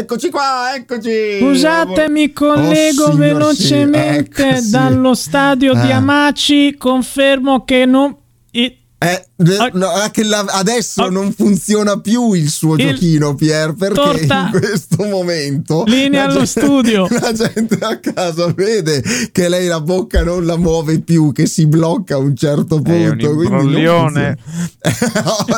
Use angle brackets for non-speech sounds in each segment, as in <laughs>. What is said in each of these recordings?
eccoci qua, eccoci. Scusate, mi collego Oh, velocemente sì, ecco, sì. dallo stadio di Eh. Amaci. Confermo che non. i- Eh, de- Ah. no, è che la- adesso Ah. non funziona più il suo Il- giochino, Pier, perché Torta. in questo momento Linea la allo gente- studio. <laughs> La gente a casa vede che lei la bocca non la muove più, che si blocca a un certo punto. Un quindi.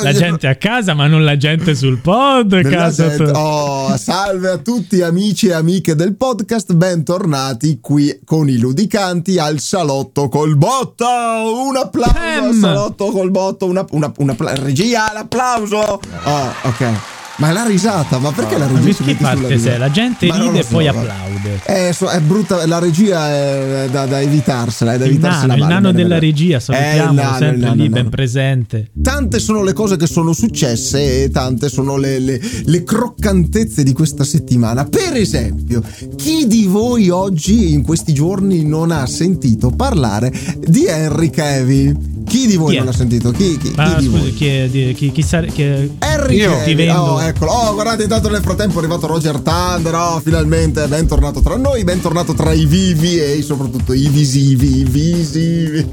La gente a casa, ma non la gente sul podcast. gente- Oh, salve a tutti amici e amiche del podcast, bentornati qui con i ludicanti al salotto col botto. Un applauso al salotto col botto, una, una, una regia, l'applauso. Ah, ok. Ma è la risata, ma perché la regia si mette sulla parte risata? La gente Ma ride e poi va. applaude. So- è brutta, la regia è da, da evitarsela, è da Il evitarsela nano, il male, nano bene, della bene. regia, il salutiamo, nano, il sempre nano, lì, il ben nano. presente. Tante sono le cose che sono successe e tante sono le, le- le croccantezze di questa settimana. Per esempio, chi di voi oggi, in questi giorni, non ha sentito parlare di Henry Cavill? Chi di voi Chi è? non ha sentito? Chi, chi- Ma chi di scusi, voi? chi, è, chi, chi chi è- Henry Io. Cavill, Ti vendo. oh eccolo, oh guardate intanto nel frattempo è arrivato Roger Thunder, oh finalmente bentornato tra noi, bentornato tra i vivi e soprattutto i visivi, i visivi. <laughs>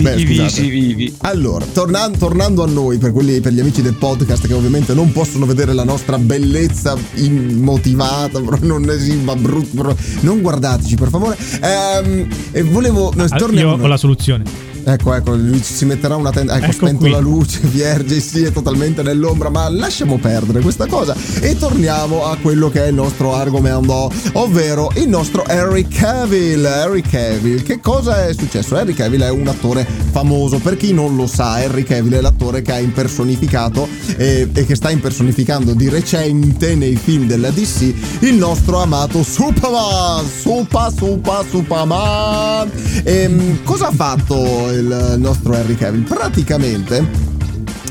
Beh, I scusate. visi vivi. Allora, tornan- tornando a noi, per, quelli, per gli amici del podcast che ovviamente non possono vedere la nostra bellezza immotivata, <laughs> però non esima brutto, non guardateci per favore. Ehm, e volevo... Ah, torniamo Io ho la soluzione. Ecco, ecco, lui si metterà una tenda. Ecco, Ecco spento qui. la luce, <laughs> Vierge, sì, è totalmente nell'ombra, ma lasciamo perdere questa cosa e torniamo a quello che è il nostro argomento, ovvero il nostro Harry Cavill. Harry Cavill, che cosa è successo? Harry Cavill è un attore famoso, per chi non lo sa, Harry Cavill è l'attore che ha impersonificato eh, e che sta impersonificando di recente nei film della DC il nostro amato Superman, Super, Super, Superman. Ehm, cosa ha fatto il nostro Harry Cavill? Praticamente,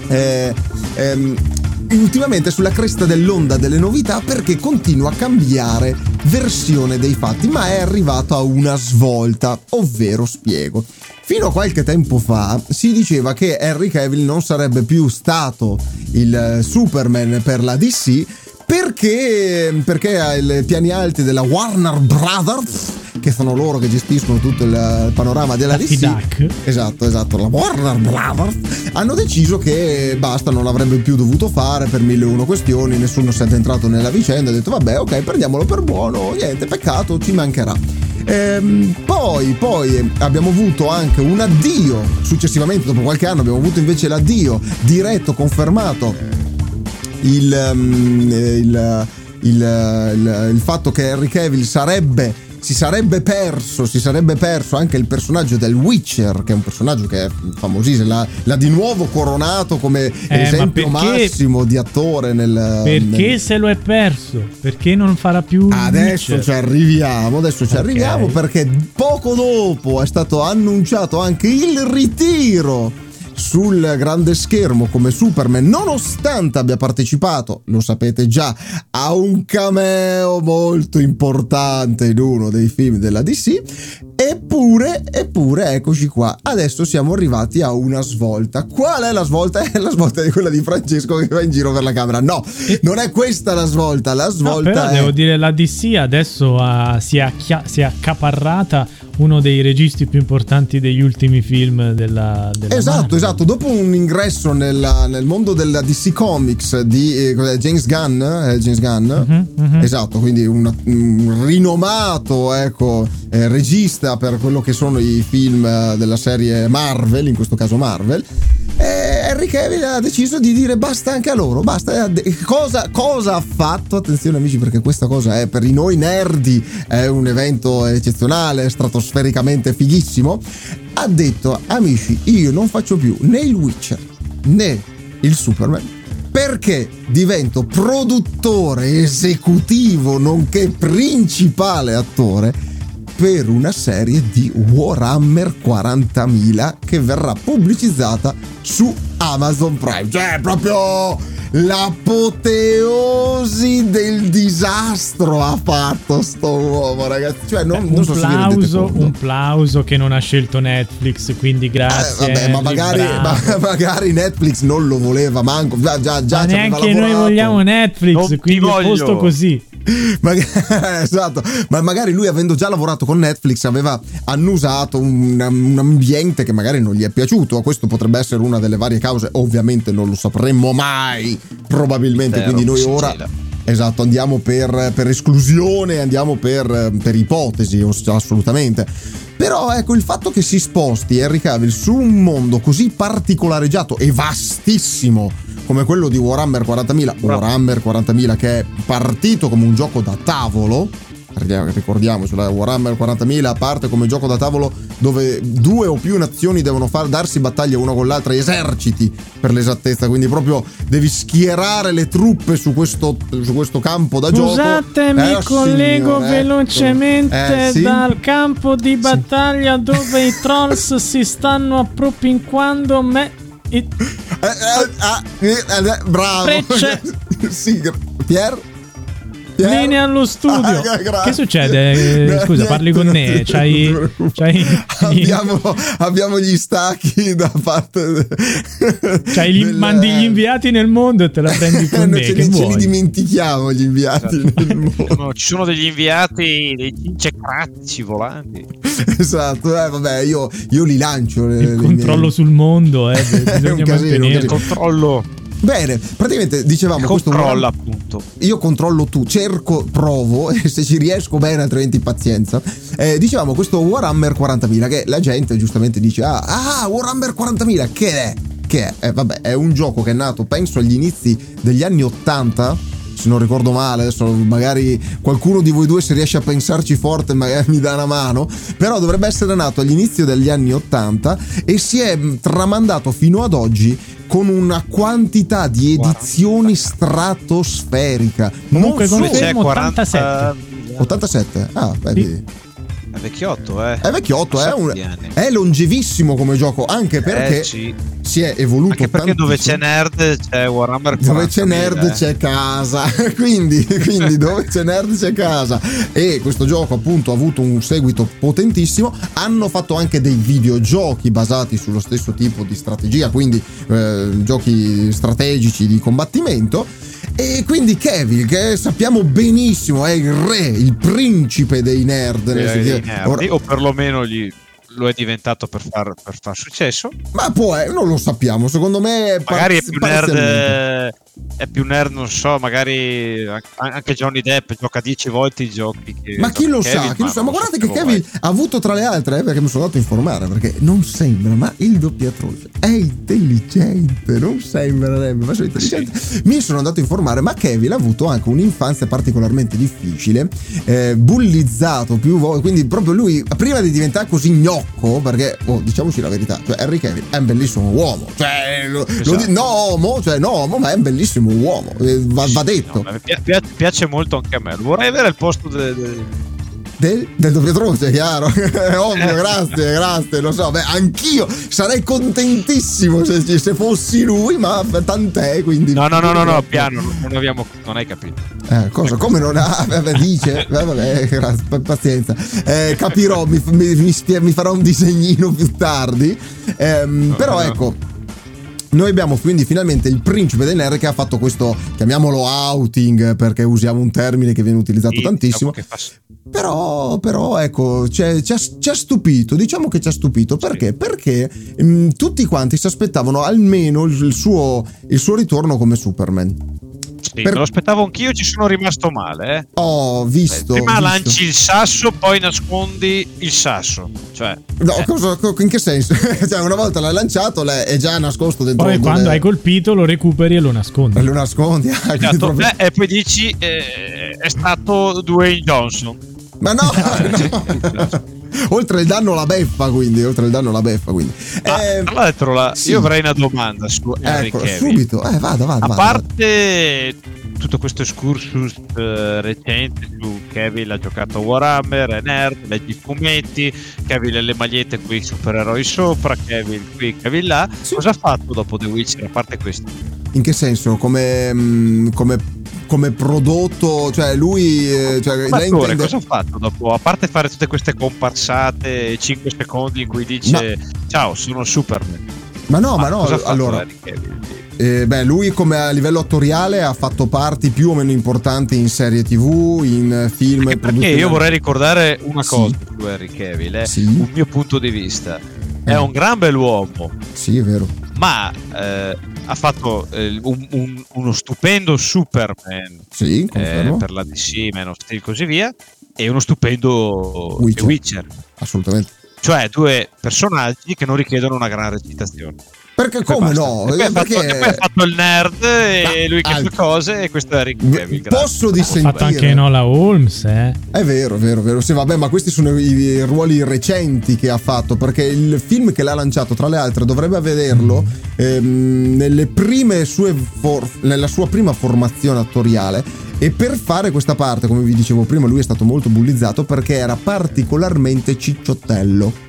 eh, ehm, ultimamente sulla cresta dell'onda delle novità perché continua a cambiare versione dei fatti, ma è arrivato a una svolta, ovvero spiego. Fino a qualche tempo fa si diceva che Henry Cavill non sarebbe più stato il eh, Superman per la DC perché, perché ai piani alti della Warner Brothers, che sono loro che gestiscono tutto il panorama della DC, Duck. esatto, esatto, la Warner Brothers, hanno deciso che basta, non l'avrebbe più dovuto fare per mille e uno questioni, nessuno si è entrato nella vicenda, ha detto vabbè ok, prendiamolo per buono, niente, peccato, ci mancherà. Ehm, poi, poi abbiamo avuto anche un addio, successivamente dopo qualche anno abbiamo avuto invece l'addio diretto, confermato il, il, il, il- il fatto che Henry Cavill sarebbe si sarebbe perso, si sarebbe perso anche il personaggio del Witcher, che è un personaggio che è famosissimo, l'ha, l'ha di nuovo coronato come ma esempio perché- massimo di attore nel... Perché nel- se lo è perso? Perché non farà più Adesso Witcher? ci arriviamo, adesso ci Ok. arriviamo perché poco dopo è stato annunciato anche il ritiro sul grande schermo come Superman, nonostante abbia partecipato, lo sapete già, a un cameo molto importante in uno dei film della DC. Eppure, eppure, eccoci qua. Adesso siamo arrivati a una svolta. Qual è la svolta? <laughs> È la svolta di quella di Francesco che va in giro per la camera. No, non è questa la svolta. La No, svolta però è. devo dire la DC adesso ha- si, è acchia- si è accaparrata uno dei registi più importanti degli ultimi film della, della Esatto, Marvel. esatto. Dopo un ingresso nella- nel mondo della DC Comics di eh, James Gunn, eh, James Gunn Mhm, mhm. esatto, quindi un, un rinomato ecco, eh, regista per quello che sono i film della serie Marvel, in questo caso Marvel. E Henry Cavill ha deciso di dire basta anche a loro, basta. Cosa, cosa ha fatto? Attenzione amici perché questa cosa è per noi nerdi, è un evento eccezionale, stratosfericamente fighissimo. Ha detto amici io non faccio più né il Witcher né il Superman perché divento produttore esecutivo nonché principale attore per una serie di Warhammer 40.000 che verrà pubblicizzata su Amazon Prime. Cioè, proprio l'apoteosi del disastro ha fatto sto uomo, ragazzi. Cioè, non, un, non so plauso, un plauso che non ha scelto Netflix, quindi grazie. Eh, vabbè, ma magari, ma <laughs> magari, Netflix non lo voleva manco. Già, già, già ma neanche noi vogliamo Netflix, non quindi è posto così. Magari, <laughs> esatto, ma magari lui avendo già lavorato con Netflix aveva annusato un, un, ambiente che magari non gli è piaciuto. Questo potrebbe essere una delle varie cause, ovviamente non lo sapremmo mai, probabilmente. Vero, quindi noi ora... Esatto, andiamo per, per esclusione, andiamo per, per ipotesi, assolutamente. Però ecco il fatto che si sposti Henry Cavill su un mondo così particolareggiato e vastissimo come quello di Warhammer 40.000, Warhammer 40.000 che è partito come un gioco da tavolo, ricordiamoci, la Warhammer 40.000 parte come gioco da tavolo dove due o più nazioni devono far, darsi battaglia una con l'altra, eserciti per l'esattezza, quindi proprio devi schierare le truppe su questo, su questo campo da gioco. Scusate, mi eh, collego signor, ecco. velocemente eh, sì? dal campo di battaglia sì. dove i trolls <laughs> si stanno appropinquando me eh, eh, eh, bravo. Frecce. <laughs> sì, Pier. Linea allo studio. Ah, che succede? Scusa, parli con me. C'hai, c'hai abbiamo, abbiamo, gli stacchi da parte. C'hai gli, delle... Mandi gli inviati nel mondo e te la prendi con me. Ce, li, ce li dimentichiamo gli inviati esatto. nel mondo. No, ci sono degli inviati, dei cecratici volanti. Esatto, eh, vabbè, io, io, li lancio. Le, il controllo miei... sul mondo, eh, <laughs> bisogna un casino, Il controllo Bene, praticamente dicevamo controlla appunto. Io controllo tu, cerco, provo <laughs> e se ci riesco bene, altrimenti pazienza. Eh, dicevamo questo Warhammer 40.000 che la gente giustamente dice "Ah, ah Warhammer 40.000 che è?" Che è? Eh, vabbè, è un gioco che è nato penso agli inizi degli anni 80 se non ricordo male, adesso magari qualcuno di voi due se riesce a pensarci forte magari <laughs> mi dà una mano, però dovrebbe essere nato all'inizio degli anni 80 e si è tramandato fino ad oggi con una quantità di edizioni stratosferica. Comunque confermo 87. 87? Ah, vedi. Sì. È vecchiotto, eh. È vecchiotto, è, un, è, longevissimo come gioco, anche perché eh, sì. si è evoluto Anche perché tantissimo. dove c'è nerd c'è Warhammer 40. Dove c'è nerd eh. c'è casa, <laughs> quindi, quindi <laughs> dove c'è nerd c'è casa. E questo gioco appunto ha avuto un seguito potentissimo. Hanno fatto anche dei videogiochi basati sullo stesso tipo di strategia, quindi eh, giochi strategici di combattimento e quindi Kevin, che sappiamo benissimo è il re, il principe dei nerd. Eh, dei nerd o perlomeno gli, lo è diventato per far, per far successo. Ma poi non lo sappiamo, secondo me... Magari è più nerd è più nerd, non so, magari anche Johnny Depp gioca 10 volte i giochi. ma chi lo Kevin, sa? Chi lo sa? Ma guardate che Kevin vai. ha avuto tra le altre, eh, perché mi sono andato a informare, perché non sembra, ma il doppiatore è intelligente, non sembra, ma sono intelligente. Sì. Mi sono andato a informare, ma Kevin ha avuto anche un'infanzia particolarmente difficile, eh, bullizzato più volte, quindi proprio lui, prima di diventare così gnocco, perché, oh, diciamoci la verità, cioè Harry Kevin è un bellissimo uomo, cioè, esatto. lo, no, uomo, cioè no, ma è un bellissimo uomo, eh, va, va detto. No, piace, piace, molto anche a me. Vorrei avere il posto del. De... Del, del doppiatrice, chiaro. <laughs> Ovvio, grazie, grazie. Lo so, beh, anch'io sarei contentissimo se, se fossi lui, ma tant'è. Quindi. No, no, no, no, no <laughs> piano, non, abbiamo, non hai capito. Eh, cosa? Come non ha? <laughs> Vabbè, dice, vabbè, grazie, pazienza. Eh, capirò, mi, mi, mi, mi, farò un disegnino più tardi. Eh, no, però no. ecco noi abbiamo quindi finalmente il principe dei nerd che ha fatto questo, chiamiamolo outing, perché usiamo un termine che viene utilizzato sì, tantissimo. Diciamo fa... Però, però, ecco, ci ha, stupito, diciamo che ci ha stupito. Perché? Sì. Perché mh, mm, tutti quanti si aspettavano almeno il suo, il suo ritorno come Superman. Sì, per... me lo aspettavo anch'io, ci sono rimasto male. Eh. Ho visto. Eh, prima visto. lanci il sasso, poi nascondi il sasso. Cioè, no, eh. cosa, in che senso? <laughs> cioè, una volta l'hai lanciato, è già nascosto dentro. Poi quando le... hai colpito lo recuperi e lo nascondi. E lo nascondi. <laughs> Ah, esatto. proprio... eh, e poi dici eh, è stato Dwayne Johnson. Ma no, <laughs> no. oltre il danno la beffa, quindi. Oltre il danno la beffa, quindi. Ah, eh, tra l'altro, la, sì. io avrei una domanda su ecco, subito. Eh, vada, vada. A vada, parte tutto questo excursus uh, recente su Cavill ha giocato Warhammer, è nerd, legge i fumetti, Cavill ha le magliette qui supereroi sopra, Cavill qui, Cavill là. Sì. Cosa ha fatto dopo The Witcher a parte questo? In che senso? Come, mm, come come prodotto, cioè lui... Eh, cioè, lei intende... cosa ha fatto dopo? A parte fare tutte queste comparsate, 5 secondi in cui dice no. ciao, sono Superman. Ma no, ma, ma no, allora... Eh, beh, lui come a livello attoriale ha fatto parti più o meno importanti in serie tv, in film. Perché, perché io vorrei ricordare una cosa sì. Harry Cavill, eh, sì. un mio punto di vista. È eh. un gran bell'uomo. Sì, è vero. Ma eh, ha fatto eh, un, un, uno stupendo Superman sì, eh, per la DC, Man of Steel e così via, e uno stupendo Witcher. Witcher. Assolutamente. Cioè due personaggi che non richiedono una gran recitazione. Perché come no? Poi, ha fatto, ha fatto il nerd e lui che fa cose e questo è Rick Cavill. Posso dissentire. Ha fatto anche Nola Holmes, eh? È vero, è vero, vero. Sì, vabbè, ma questi sono i ruoli recenti che ha fatto perché il film che l'ha lanciato, tra le altre, dovrebbe vederlo ehm, nelle prime sue for- nella sua prima formazione attoriale e per fare questa parte, come vi dicevo prima, lui è stato molto bullizzato perché era particolarmente cicciottello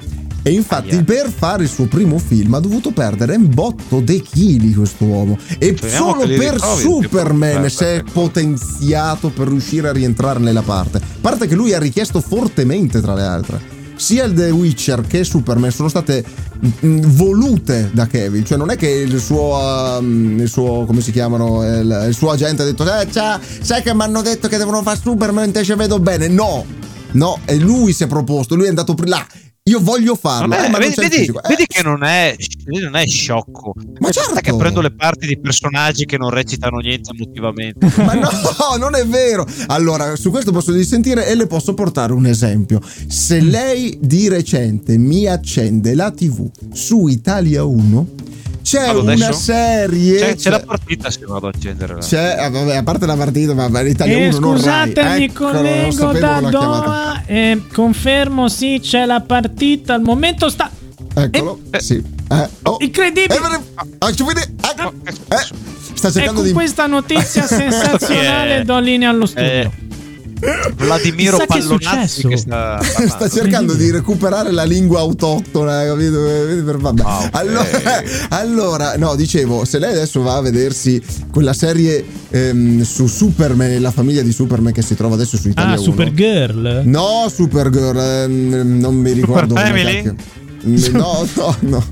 e infatti yeah. per fare il suo primo film ha dovuto perdere un botto di chili questo uomo. E Speriamo solo per ritrovi, Superman si è potenziato per riuscire a rientrare nella parte. Parte che lui ha richiesto fortemente tra le altre sia il The Witcher che Superman sono state mm, volute da Kevin, cioè non è che il suo, um, il suo come si chiamano, il, il suo agente ha detto eh, sai che mi hanno detto che devono fare Superman, te ci vedo bene, no, no, e lui si è proposto, lui è andato là io voglio farlo. Vabbè, eh, ma vedi, vedi, eh. vedi, che non è, non è sciocco. Ma certo. che prendo le parti di personaggi che non recitano niente emotivamente. <laughs> ma no, non è vero. Allora, su questo posso dissentire e le posso portare un esempio. Se lei di recente mi accende la TV su Italia 1 c'è allora, una serie. C'è, c'è, la partita se vado a accendere. C'è, eh, vabbè, a parte la partita, ma in Italia eh, 1 non Scusatemi, ecco, collego da Doha. Eh, confermo, sì, c'è la partita. Al momento sta. Eccolo, eh, sì. Eh, oh, incredibile. Eh, ecco, eh, sta cercando e con di... questa notizia <laughs> sensazionale do linea allo studio. Vladimiro Pallonazzi che, che sta, <laughs> sta, cercando di recuperare la lingua autoctona, capito? Vabbè. Ah, okay. allora, allora, no, dicevo, se lei adesso va a vedersi quella serie ehm, su Superman e la famiglia di Superman che si trova adesso su Italia ah, 1. Supergirl? No, Supergirl, ehm, non mi ricordo. Super Family? No, no, no.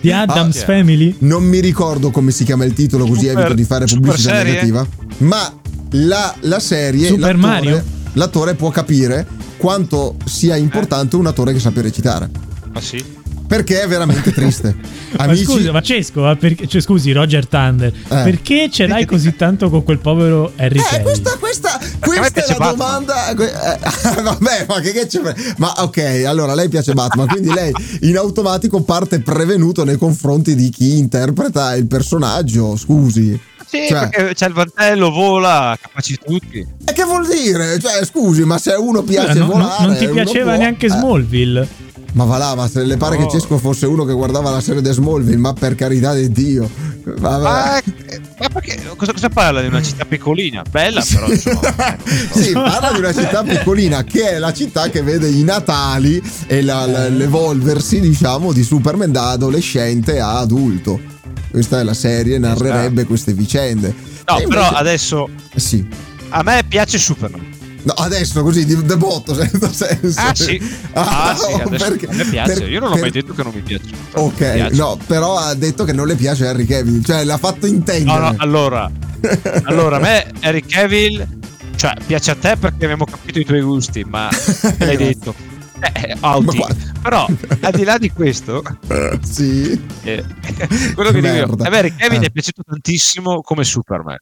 Di Adams ah, Family? Non mi ricordo come si chiama il titolo, così Super, evito di fare pubblicità negativa. Ma la, la serie, Super l'attore, Mario? l'attore può capire quanto sia importante un attore che sappia recitare. Ah sì? Perché è veramente triste. <laughs> Amici... Ma scusa, ma Cesco, perché, cioè, scusi, Roger Thunder, eh. perché ce l'hai così tanto con quel povero Harry eh, Questa, questa, questa è la Batman. domanda. Eh, <laughs> vabbè, ma che, che c'è? Ma ok, allora lei piace Batman, quindi lei in automatico parte prevenuto nei confronti di chi interpreta il personaggio. Scusi. Sì, cioè, perché c'è il vantello, vola, capaci tutti. E che vuol dire? Cioè, scusi, ma se a uno piace Scusa, volare. Non, non ti piaceva può, neanche eh. Smallville? Ma va là, ma se le pare no. che Cesco fosse uno che guardava la serie di Smallville, ma per carità di Dio. Ma, ma, ma perché cosa, cosa, parla di una città piccolina? Bella, però. Insomma. <laughs> sì, parla di una città piccolina che è la città che vede i Natali e la, la, l'evolversi, diciamo, di Superman da adolescente a adulto. Questa è la serie, narrerebbe queste vicende. No, e però invece... adesso. Sì. A me piace Superman. No, adesso così di debotto <laughs> senza senso. Ah sì, ah, ah sì perché, a me piace. Per, Io non l'ho per... mai detto che non mi piace. Ok, mi piace. no, però ha detto che non le piace Harry Cavill, cioè l'ha fatto intendere. No, no, allora, <laughs> allora a me Harry Cavill, cioè piace a te perché abbiamo capito i tuoi gusti, ma <laughs> l'hai detto eh, Audi. Però al di là di questo, sì. Eh, quello che Merda. dico, a me Kevin eh. è piaciuto tantissimo come Superman.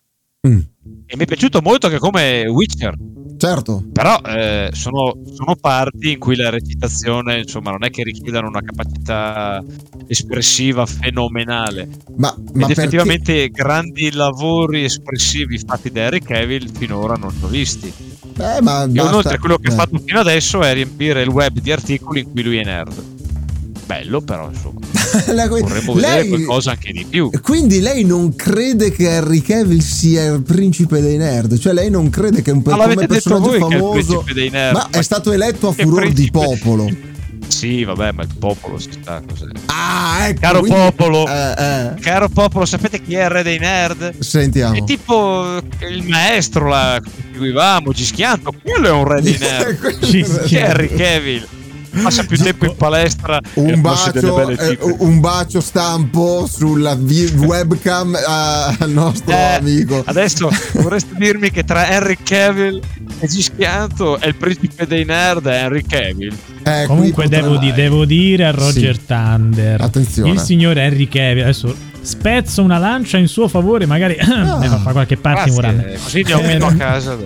Mm. E mi è piaciuto molto che come Witcher. Certo. Però eh, sono, sono, parti in cui la recitazione, insomma, non è che richiedano una capacità espressiva fenomenale. Ma, ma effettivamente grandi lavori espressivi fatti da Harry Cavill finora non li ho visti. Eh, ma e inoltre quello che ha fatto fino adesso è riempire il web di articoli in cui lui è nerd. bello, però insomma. <laughs> vorremmo lei, vedere qualcosa anche di più. Quindi lei non crede che Harry Cavill sia il principe dei nerd? Cioè, lei non crede che un per, come personaggio famoso. È ma è stato eletto a furor di popolo. Sì, vabbè, ma il popolo si sta così. Ah, ecco. Caro quindi, popolo, eh, eh. caro popolo, sapete chi è il re dei nerd? Sentiamo. È tipo il maestro là, seguivamo, Gischianto. Quello è un re dei <laughs> nerd. Chi è Harry Cavill? Passa più tempo in palestra un bacio, eh, un bacio stampo sulla webcam uh, al nostro eh, amico. adesso vorresti dirmi che tra Henry Cavill e Gischianto è il principe dei nerd è Henry Cavill. Eh, comunque devo, di, devo, dire a Roger sì. Thunder attenzione. il signor Henry Cavill adesso spezzo una lancia in suo favore magari <clears throat> ah. ne fa qualche parte Grazie, così ne aumento a casa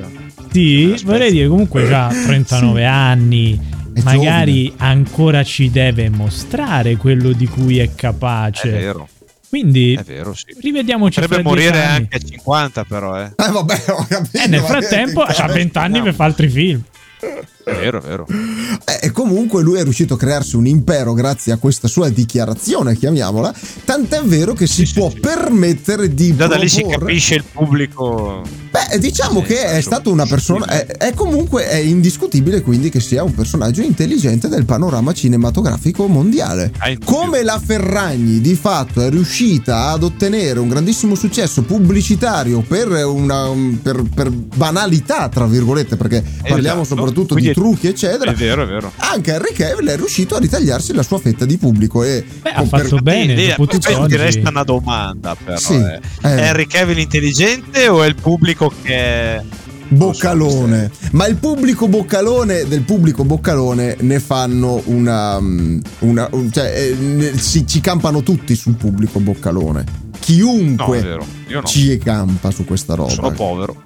sì, vorrei dire comunque già <clears throat> 39 sì. anni magari giovane. ancora ci deve mostrare quello di cui è capace. È vero. Quindi è vero, sì. rivediamoci Potrebbe morire anche a 50 però, eh. Eh vabbè, ho capito. E nel frattempo ha 20 anni per fare altri film. È vero, è vero. Eh, e comunque lui è riuscito a crearsi un impero grazie a questa sua dichiarazione, chiamiamola. Tant'è vero che si sì, può sì, permettere di. Già proporre... da lì si capisce il pubblico. Beh, diciamo che è stato una persona. È, è, comunque è indiscutibile quindi che sia un personaggio intelligente del panorama cinematografico mondiale. Come la Ferragni di fatto è riuscita ad ottenere un grandissimo successo pubblicitario per, una, per, per banalità, tra virgolette, perché parliamo esatto. soprattutto quindi di trucchi, eccetera. È vero, è vero. Anche Henry Cavill è riuscito a ritagliarsi la sua fetta di pubblico. E Beh, ha fatto per... bene. Idea, ti resta una domanda, però. Sì, eh. Eh. È Henry Cavill intelligente o è il pubblico che boccalone. Ma il pubblico boccalone del pubblico boccalone ne fanno una. Mm, una cioè, eh, si, ci campano tutti sul pubblico boccalone. Chiunque no, no. ci campa su questa roba. Sono povero.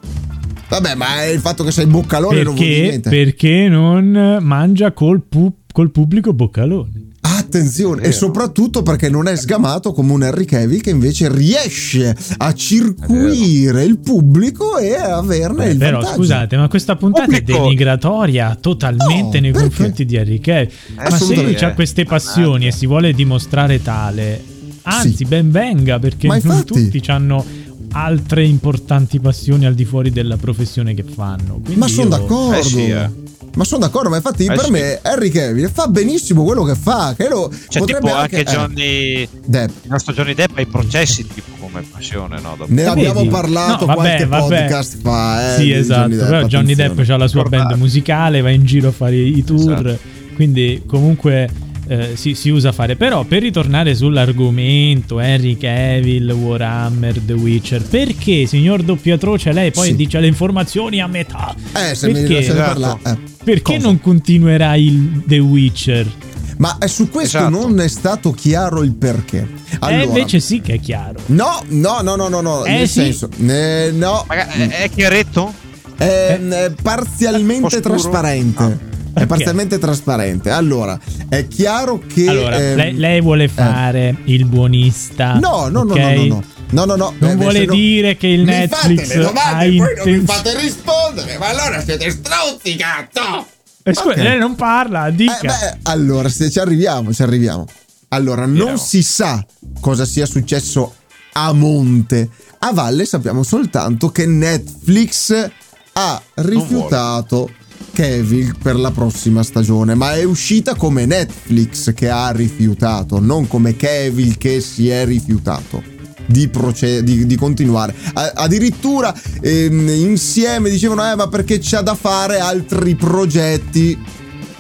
Vabbè, ma è il fatto che sei boccalone perché, non vuol dire niente. Perché non mangia col, pu- col pubblico boccalone? Attenzione, e soprattutto perché non è sgamato come un Harry Cavill che invece riesce a circuire il pubblico e a averne Beh, il però, vantaggio. scusate, ma questa puntata pubblico. è denigratoria totalmente no, nei perché? confronti di Harry Cavill. Ma se lui ha queste passioni e si vuole dimostrare tale, anzi, sì. ben venga perché non tutti hanno altre importanti passioni al di fuori della professione che fanno. Quindi ma sono io... d'accordo. Eh sì, eh. Ma sono d'accordo, ma infatti eh per sì. me Harry Cavill fa benissimo quello che fa. Che lo cioè, tipo anche, anche Johnny Depp. Il nostro Johnny Depp ha i processi tipo come passione, no? Dopo. Ne abbiamo vedi? parlato no, vabbè, qualche vabbè. podcast fa. Eh, sì, esatto. Johnny Depp, però Johnny Depp ha la sua band musicale, va in giro a fare i tour. Esatto. Quindi comunque eh, si, si, usa fare. Però per ritornare sull'argomento Henry Cavill, Warhammer, The Witcher, perché signor Doppiatroce lei poi sì. dice le informazioni a metà? Eh, se perché, mi lasciate parlare. Eh, perché non continuerà il The Witcher? Ma su questo esatto. non è stato chiaro il perché. Eh, allora, eh, invece sì che è chiaro. No, no, no, no, no, no. Eh, nel sì. senso, eh, no. Magari, è chiaretto? È, è parzialmente trasparente. Ah è parzialmente trasparente. Allora, è chiaro che. Allora, ehm, lei, lei, vuole eh. fare eh. il buonista. No, no, okay? no, no, no. No, no, no. Non Beh, vuole dire che il Netflix. Fate le domande poi non mi fate rispondere. Ma allora siete stronzi, cazzo! Eh, scusa, okay. lei non parla, dica. Eh, beh, allora, se ci arriviamo, ci arriviamo. Allora, non si sa cosa sia successo a monte. A valle sappiamo soltanto che Netflix ha rifiutato Cavill per la prossima stagione, ma è uscita come Netflix che ha rifiutato, non come Cavill che si è rifiutato. Di, proce- di, di continuare. A- addirittura ehm, insieme dicevano: Eh, ma perché c'ha da fare altri progetti?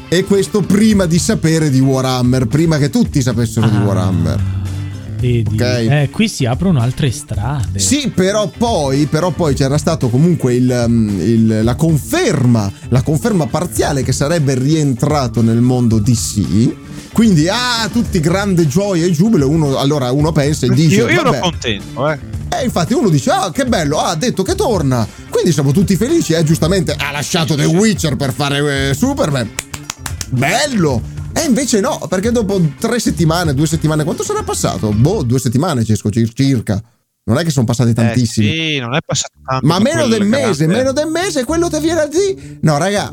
E questo prima di sapere di Warhammer, prima che tutti sapessero ah. di Warhammer. Vedi? Okay. Eh, qui si aprono altre strade. Sì, però poi, però poi c'era stato comunque il, um, il, la conferma, la conferma parziale che sarebbe rientrato nel mondo DC. Quindi, ah, tutti grande gioia e giubilo. Uno, allora uno pensa e dice: Io, io ero contento, eh. E infatti uno dice: Ah, che bello, ha detto che torna. Quindi siamo tutti felici. Eh, giustamente ha lasciato The Witcher per fare eh, Superman. Bello! E invece no, perché dopo tre settimane, due settimane, quanto sarà passato? Boh, due settimane circa. Non è che sono passati tantissimi. Eh sì, non è passato tanto. Ma meno del mese, meno del mese, quello ti viene a dire. No, raga,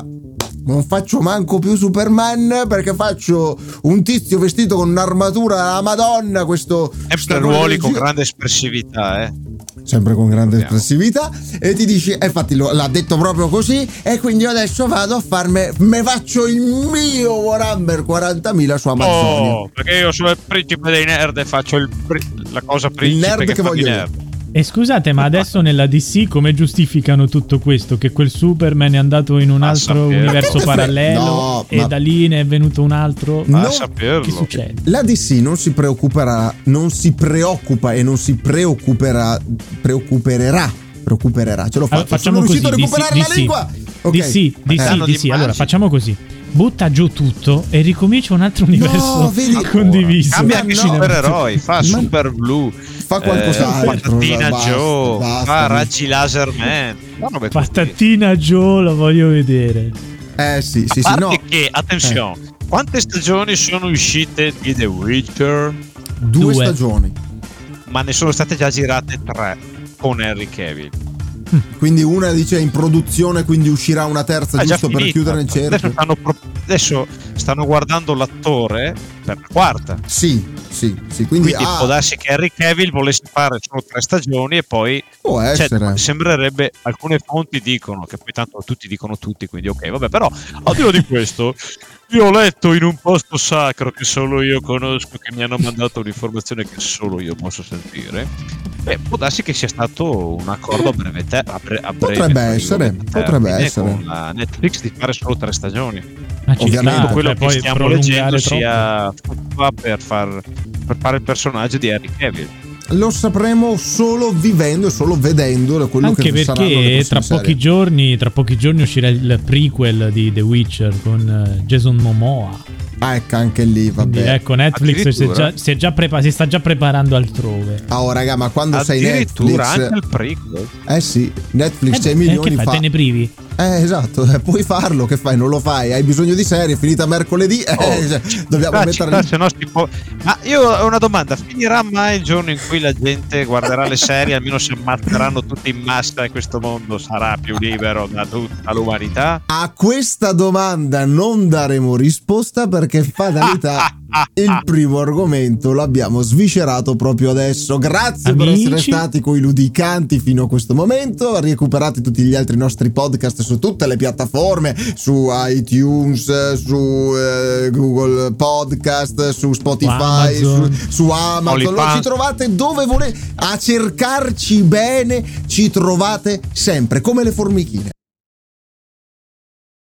non faccio manco più Superman perché faccio un tizio vestito con un'armatura alla Madonna. Questo sempre ruoli con grande espressività, eh sempre con grande Andiamo. espressività e ti dici e infatti lo, l'ha detto proprio così e quindi io adesso vado a farmi me faccio il mio Warhammer 40.000 su Amazon oh, perché io sono il principe dei nerd e faccio il, la cosa principe il nerd che, che voglio nerd. E scusate, ma adesso nella DC come giustificano tutto questo? Che quel Superman è andato in un altro universo parallelo no, e da lì ne è venuto un altro? Ma no, saperlo. Che succede? La DC non si preoccuperà, non si preoccupa e non si preoccuperà, preoccuperà, preoccupererà. Ce l'ho fatta. Allora, facciamo Sono così, riuscito a recuperare DC, la lingua. Okay. DC, DC, eh, DC. Allora, facciamo così butta giù tutto e ricomincia un altro universo no, vedi, condiviso. Cambia anche no. supereroi, fa ma... Super Blue, fa qualcos'altro. Eh, Patatina basta, Joe, basta, fa Raggi Laser Man. Patatina Joe lo voglio vedere. Eh sì, sì, sì, no. che, attenzione, eh. quante stagioni sono uscite di The Witcher? Due, Due stagioni. Ma ne sono state già girate tre con Henry Cavill. <laughs> Quindi una dice in produzione, quindi uscirà una terza giusto per chiudere il cerchio. Adesso stanno, adesso stanno, guardando l'attore per la quarta. Sì, sì, sì. Quindi, quindi ah, può darsi che Harry Cavill volesse fare solo tre stagioni e poi può cioè, essere. sembrerebbe alcune fonti dicono che poi tanto tutti dicono tutti, quindi ok, vabbè, però al di là di questo <laughs> io ho letto in un posto sacro che solo io conosco, che mi hanno mandato un'informazione che solo io posso sentire. Beh, può darsi che sia stato un accordo a breve, te- a bre- a breve potrebbe essere, potrebbe essere. Con la Netflix di fare solo tre stagioni. Ma Ovviamente, quello che stiamo leggendo troppo. sia per, far, per fare il personaggio di Harry Cavill lo sapremo solo vivendo e solo vedendo quello Anche che perché tra pochi, giorni, tra pochi giorni uscirà il prequel di The Witcher con eh, Jason Momoa. Ah, ecco, anche lì, vabbè. Quindi, ecco, Netflix si, già, si, già prepa- si, sta già preparando altrove. Oh, raga, ma quando sei Netflix... anche il prequel? Eh sì, Netflix eh, 6 milioni eh, che fa... Te ne privi? Eh, esatto, eh, puoi farlo, che fai? Non lo fai, hai bisogno di serie, è finita mercoledì, eh, oh, cioè, dobbiamo mettere... No, può... Ma io ho una domanda, finirà mai il giorno in cui la gente guarderà le serie, almeno si ammazzeranno tutti in massa e questo mondo sarà più libero da tutta l'umanità? A questa domanda non daremo risposta perché fatalità <laughs> il primo argomento l'abbiamo sviscerato proprio adesso. Grazie Amici. per essere stati coi ludicanti fino a questo momento. Recuperate tutti gli altri nostri podcast su tutte le piattaforme, su iTunes, su eh, Google Podcast, su Spotify, su, su, Amazon. Lo ci trovate dove volete. A cercarci bene ci trovate sempre, come le formichine.